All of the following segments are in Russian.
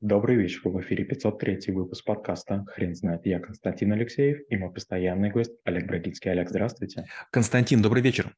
Добрый вечер, в эфире 503 выпуск подкаста «Хрен знает». Я Константин Алексеев и мой постоянный гость Олег Брагинский. Олег, здравствуйте. Константин, добрый вечер.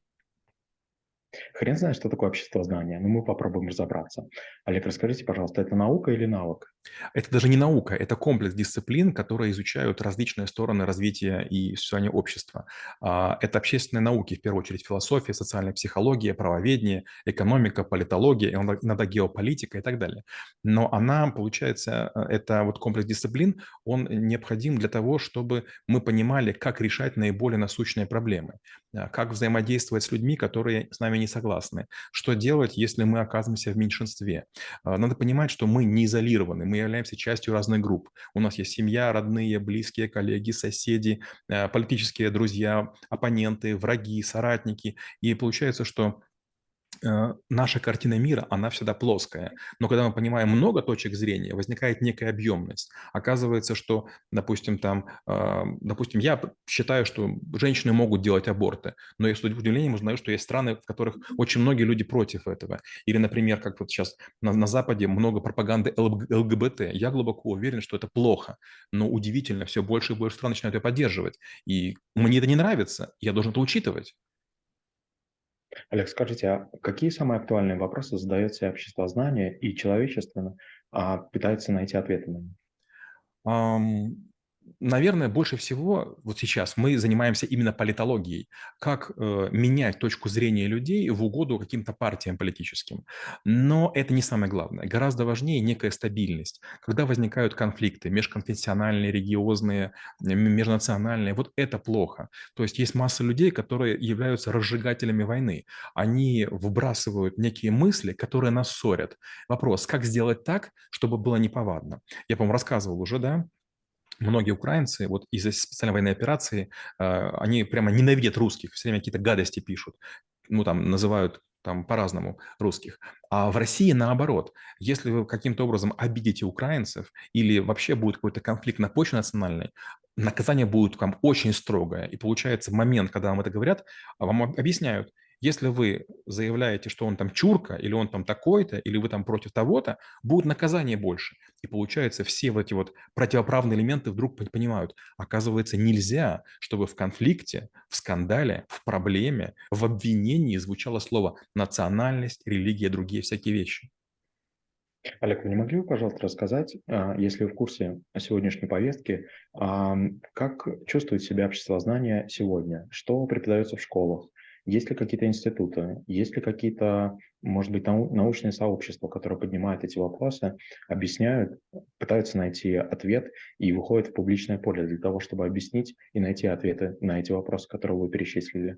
Хрен знает, что такое общество знания, но мы попробуем разобраться. Олег, расскажите, пожалуйста, это наука или навык? Это даже не наука, это комплекс дисциплин, которые изучают различные стороны развития и существования общества. А, это общественные науки, в первую очередь философия, социальная психология, правоведение, экономика, политология, иногда геополитика и так далее. Но она, получается, э, это вот комплекс дисциплин, он необходим для того, чтобы мы понимали, как решать наиболее насущные проблемы, а, как взаимодействовать с людьми, которые с нами не согласны, что делать, если мы оказываемся в меньшинстве. А, надо понимать, что мы не изолированы, мы являемся частью разных групп. У нас есть семья, родные, близкие, коллеги, соседи, а, политические друзья, оппоненты, враги, соратники. И получается, что Э, наша картина мира, она всегда плоская. Но когда мы понимаем много точек зрения, возникает некая объемность. Оказывается, что, допустим, там, э, допустим, я считаю, что женщины могут делать аборты, но я с удивлением узнаю, что есть страны, в которых очень многие люди против этого. Или, например, как вот сейчас на, на Западе много пропаганды ЛГБТ. Я глубоко уверен, что это плохо, но удивительно, все больше и больше стран начинают ее поддерживать. И мне это не нравится, я должен это учитывать. Олег, скажите, а какие самые актуальные вопросы задает себе общество знания и человечество а, пытается найти ответы на них? Наверное, больше всего вот сейчас мы занимаемся именно политологией, как э, менять точку зрения людей в угоду каким-то партиям политическим. Но это не самое главное. Гораздо важнее некая стабильность. Когда возникают конфликты межконфессиональные, религиозные, межнациональные, вот это плохо. То есть есть масса людей, которые являются разжигателями войны. Они выбрасывают некие мысли, которые нас ссорят. Вопрос, как сделать так, чтобы было неповадно? Я, по-моему, рассказывал уже, да, многие украинцы вот из-за специальной военной операции, э, они прямо ненавидят русских, все время какие-то гадости пишут, ну там называют там по-разному русских. А в России наоборот. Если вы каким-то образом обидите украинцев или вообще будет какой-то конфликт на почве национальной, наказание будет там очень строгое. И получается момент, когда вам это говорят, вам объясняют, если вы заявляете, что он там чурка, или он там такой-то, или вы там против того-то, будет наказание больше. И получается, все вот эти вот противоправные элементы вдруг понимают, оказывается, нельзя, чтобы в конфликте, в скандале, в проблеме, в обвинении звучало слово национальность, религия, другие всякие вещи. Олег, вы не могли бы, пожалуйста, рассказать, а, если вы в курсе сегодняшней повестки, как чувствует себя общество знания сегодня? Что преподается в школах? Есть ли какие-то институты, есть ли какие-то, может быть, научные сообщества, которые поднимают эти вопросы, объясняют, пытаются найти ответ и выходят в публичное поле для того, чтобы объяснить и найти ответы на эти вопросы, которые вы перечислили?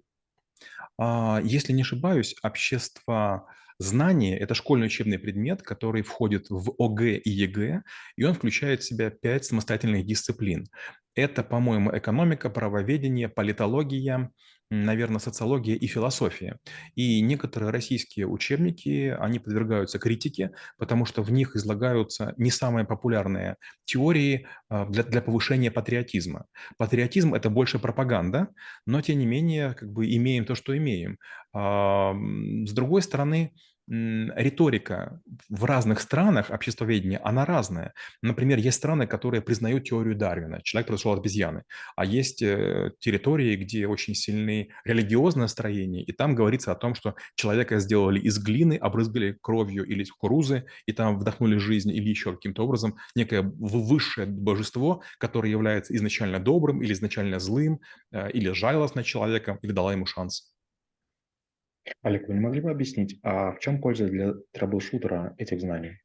А, если не ошибаюсь, общество знания– это школьный учебный предмет, который входит в ОГЭ и ЕГЭ, и он включает в себя пять самостоятельных дисциплин. Это, по-моему, экономика, правоведение, политология, наверное, социология и философия. И некоторые российские учебники, они подвергаются критике, потому что в них излагаются не самые популярные теории а, для, для повышения патриотизма. Патриотизм – это больше пропаганда, но, тем не менее, как бы имеем то, что имеем. С другой стороны, риторика в разных странах обществоведения, она разная. Например, есть страны, которые признают теорию Дарвина, человек произошел от обезьяны, а есть э, территории, где очень сильные религиозные настроения, и там говорится о том, что человека сделали из глины, обрызгали кровью или из кукурузы, и там вдохнули жизнь или еще каким-то образом некое высшее божество, которое является изначально добрым или изначально злым, э, или жалилось над человеком, или дала ему шанс. Олег, вы не могли бы объяснить, а в чем польза для трэблшутера этих знаний?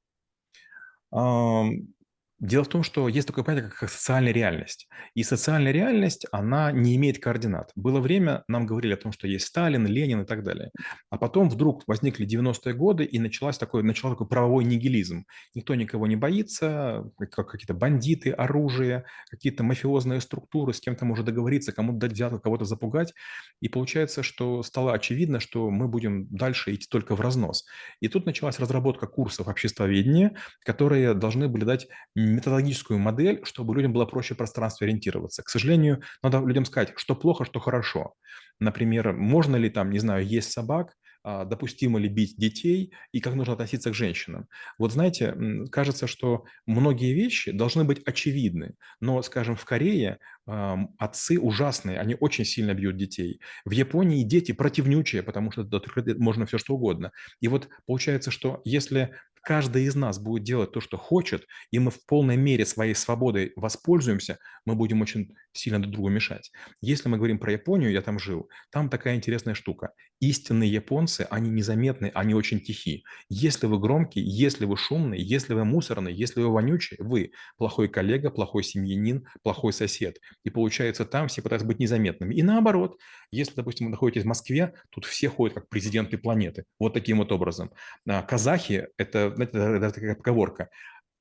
Дело в том, что есть такое понятие, как социальная реальность. И социальная реальность, она не имеет координат. Было время, нам говорили о том, что есть Сталин, Ленин и так далее. А потом вдруг возникли 90-е годы, и началась такой, начался такой правовой нигилизм. Никто никого не боится, как какие-то бандиты, оружие, какие-то мафиозные структуры, с кем-то может договориться, кому-то дать взятку, кого-то запугать. И получается, что стало очевидно, что мы будем дальше идти только в разнос. И тут началась разработка курсов обществоведения, которые должны были дать методологическую модель, чтобы людям было проще в пространстве ориентироваться. К сожалению, надо людям сказать, что плохо, что хорошо. Например, можно ли там, не знаю, есть собак, а, допустимо ли бить детей и как нужно относиться к женщинам. Вот знаете, кажется, что многие вещи должны быть очевидны, но, скажем, в Корее отцы ужасные, они очень сильно бьют детей. В Японии дети противнючие, потому что можно все что угодно. И вот получается, что если каждый из нас будет делать то, что хочет, и мы в полной мере своей свободой воспользуемся, мы будем очень сильно друг другу мешать. Если мы говорим про Японию, я там жил, там такая интересная штука. Истинные японцы, они незаметны, они очень тихи. Если вы громкий, если вы шумный, если вы мусорный, если вы вонючий, вы плохой коллега, плохой семьянин, плохой сосед. И получается, там все пытаются быть незаметными. И наоборот, если, допустим, вы находитесь в Москве, тут все ходят как президенты планеты. Вот таким вот образом. А казахи – это, знаете, это такая поговорка.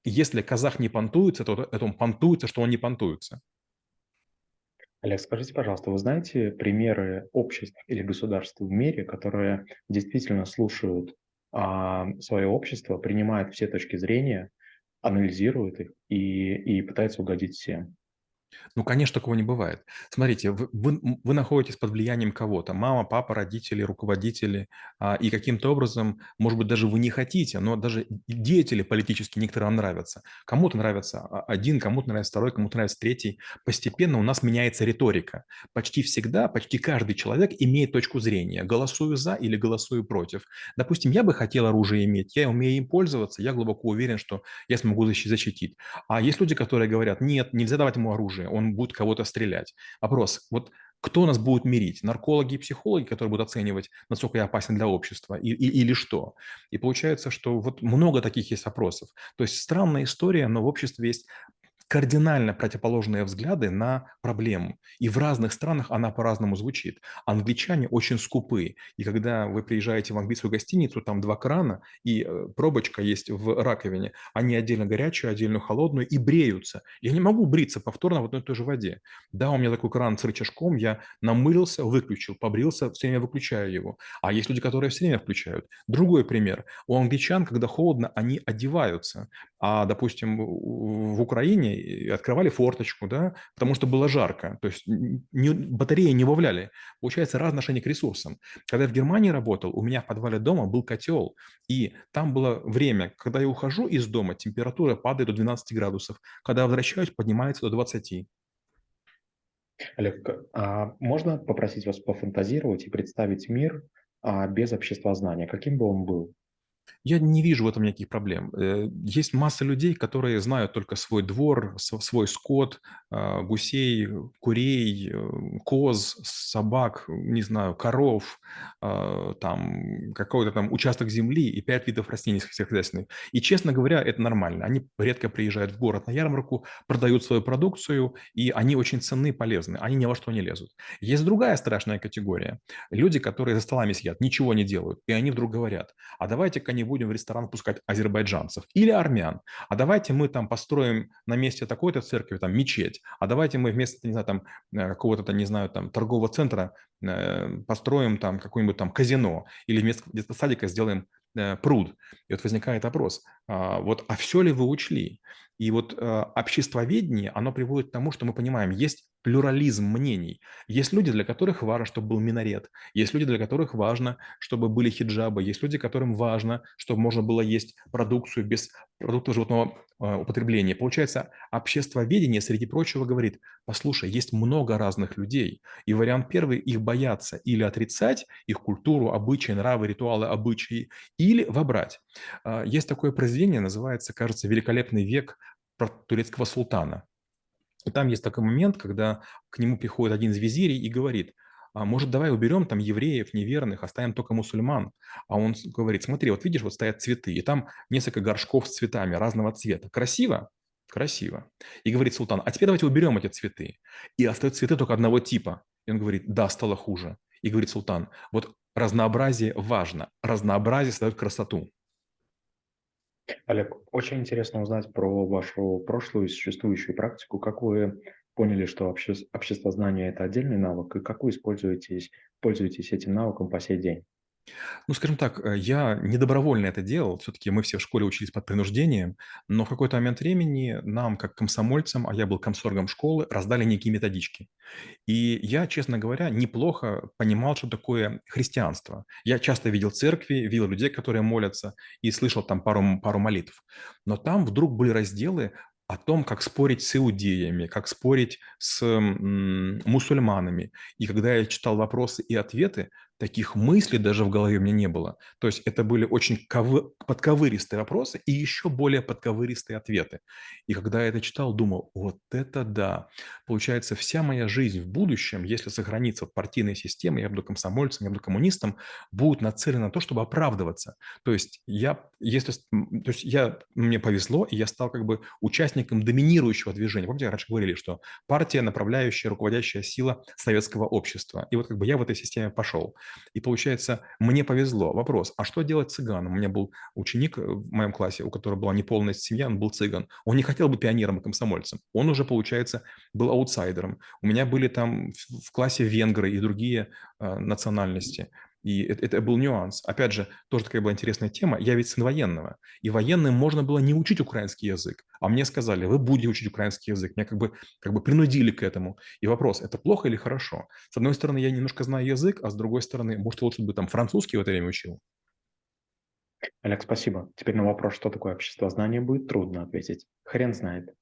Если казах не понтуется, то это он понтуется, что он не понтуется. Олег, скажите, пожалуйста, вы знаете примеры обществ или государств в мире, которые действительно слушают а, свое общество, принимают все точки зрения, анализируют их и, и пытаются угодить всем? Ну, конечно, такого не бывает. Смотрите, вы, вы, находитесь под влиянием кого-то, мама, папа, родители, руководители, а, и каким-то образом, может быть, даже вы не хотите, но даже деятели политические некоторые нравятся. Кому-то нравится один, кому-то нравится второй, кому-то нравится третий. Постепенно у нас меняется риторика. Почти всегда, почти каждый человек имеет точку зрения. Голосую за или голосую против. Допустим, я бы хотел оружие иметь, я умею им пользоваться, я глубоко уверен, что я смогу защитить. А есть люди, которые говорят, нет, нельзя давать ему оружие, оружие, он будет кого-то стрелять. Вопрос, вот кто нас будет мирить? Наркологи и психологи, которые будут оценивать, насколько я опасен для общества, и, и, или что? И получается, что вот много таких есть вопросов. То есть странная история, но в обществе есть кардинально противоположные взгляды на проблему. И в разных странах она по-разному звучит. Англичане очень скупы. И когда вы приезжаете в английскую гостиницу, там два крана и э, пробочка есть в раковине. Они отдельно горячую, отдельно холодную и бреются. Я не могу бриться повторно в одной и той же воде. Да, у меня такой кран с рычажком, я намылился, выключил, побрился, все время выключаю его. А есть люди, которые все время включают. Другой пример. У англичан, когда холодно, они одеваются. А, допустим, в Украине открывали форточку, да, потому что было жарко. То есть не, батареи не вовляли. Получается, разное отношение к ресурсам. Когда я в Германии работал, у меня в подвале дома был котел, и там было время, когда я ухожу из дома, температура падает до 12 градусов. Когда возвращаюсь, поднимается до 20. Олег, а можно попросить вас пофантазировать и представить мир а, без обществознания? Каким бы он был? Я не вижу в этом никаких проблем. Э, есть масса людей, которые знают только свой двор, свой скот, а, гусей, курей, э, коз, собак, не знаю, коров, а, там какой-то там участок земли и пять видов растений сельскохозяйственных. И, честно говоря, это нормально. Они редко приезжают в город на ярмарку, продают свою продукцию, и они очень ценны и полезны. Они ни во что не лезут. Есть другая страшная категория. Люди, которые за столами сидят, ничего не делают, и они вдруг говорят, а давайте-ка не будем в ресторан пускать азербайджанцев или армян, а давайте мы там построим на месте такой-то церкви, там, мечеть, а давайте мы вместо, не знаю, там, э, какого-то, не знаю, там, торгового центра э, построим там какое-нибудь там казино или вместо детского садика сделаем э, пруд. И вот возникает вопрос, а, вот, а все ли вы учли? И вот обществоведение, оно приводит к тому, что мы понимаем, есть плюрализм мнений. Есть люди, для которых важно, чтобы был минарет. Есть люди, для которых важно, чтобы были хиджабы. Есть люди, которым важно, чтобы можно было есть продукцию без продуктов животного э, употребления. Получается, обществоведение, среди прочего, говорит, послушай, есть много разных людей. И вариант первый – их бояться или отрицать, их культуру, обычаи, нравы, ритуалы, обычаи, или вобрать. Э, есть такое произведение, называется, кажется, «Великолепный век» про турецкого султана. Там есть такой момент, когда к нему приходит один из визирей и говорит, а может, давай уберем там евреев, неверных, оставим только мусульман. А он говорит, смотри, вот видишь, вот стоят цветы, и там несколько горшков с цветами разного цвета. Красиво? Красиво. И говорит султан, а теперь давайте уберем эти цветы. И остаются цветы только одного типа. И он говорит, да, стало хуже. И говорит султан, вот разнообразие важно. Разнообразие создает красоту. Олег, очень интересно узнать про вашу прошлую и существующую практику. Как вы поняли, что обще, обществознание – это отдельный навык, и как вы используетесь, пользуетесь этим навыком по сей день? Ну, скажем так, э, я не добровольно это делал. Всё-таки мы все в школе учились под принуждением, но в какой-то момент времени нам, как комсомольцам, а я был комсоргом школы, раздали некие методички. И я, честно говоря, неплохо понимал, что такое христианство. Я часто видел церкви, видел людей, которые молятся, и слышал там пару пару молитв. Но там вдруг были разделы о том, как спорить с иудеями, как спорить с, м, мусульманами. И когда я читал вопросы и ответы, таких мыслей даже в голове у меня не было. То есть это были очень ковы подковыристые вопросы и еще более подковыристые ответы. И когда я это читал, думал: "Вот это да!" Получается, вся моя жизнь в будущем, если сохранится партийная система, я буду комсомольцем, я буду коммунистом, будет нацелена на то, чтобы оправдываться. То есть я, если то есть я мне повезло, и я стал как бы участником доминирующего движения. Помните, раньше говорили, что партия- направляющая, руководящая сила советского общества. И вот как бы я в этой системе пошел. И получается, мне повезло. Вопрос: а что делать цыганам? У меня был ученик, э, в моем классе, у которого была неполная семья, он был цыган. Он не хотел быть пионером и комсомольцем. Он уже, получается, был аутсайдером. У меня были там в в классе венгры и другие, а, национальности. И эт это был нюанс. Опять же, тоже такая была интересная тема. Я ведь сын военного, и военным можно было не учить украинский язык, а мне сказали: "Вы будете учить украинский язык". Меня как бы как бы принудили к этому. И вопрос: это плохо или хорошо? С одной стороны, я немножко знаю язык, а с другой стороны, может, лучше бы там французский в это время учил. Олег, спасибо. Теперь на вопрос, что такое обществознание, будет трудно ответить. Хрен знает.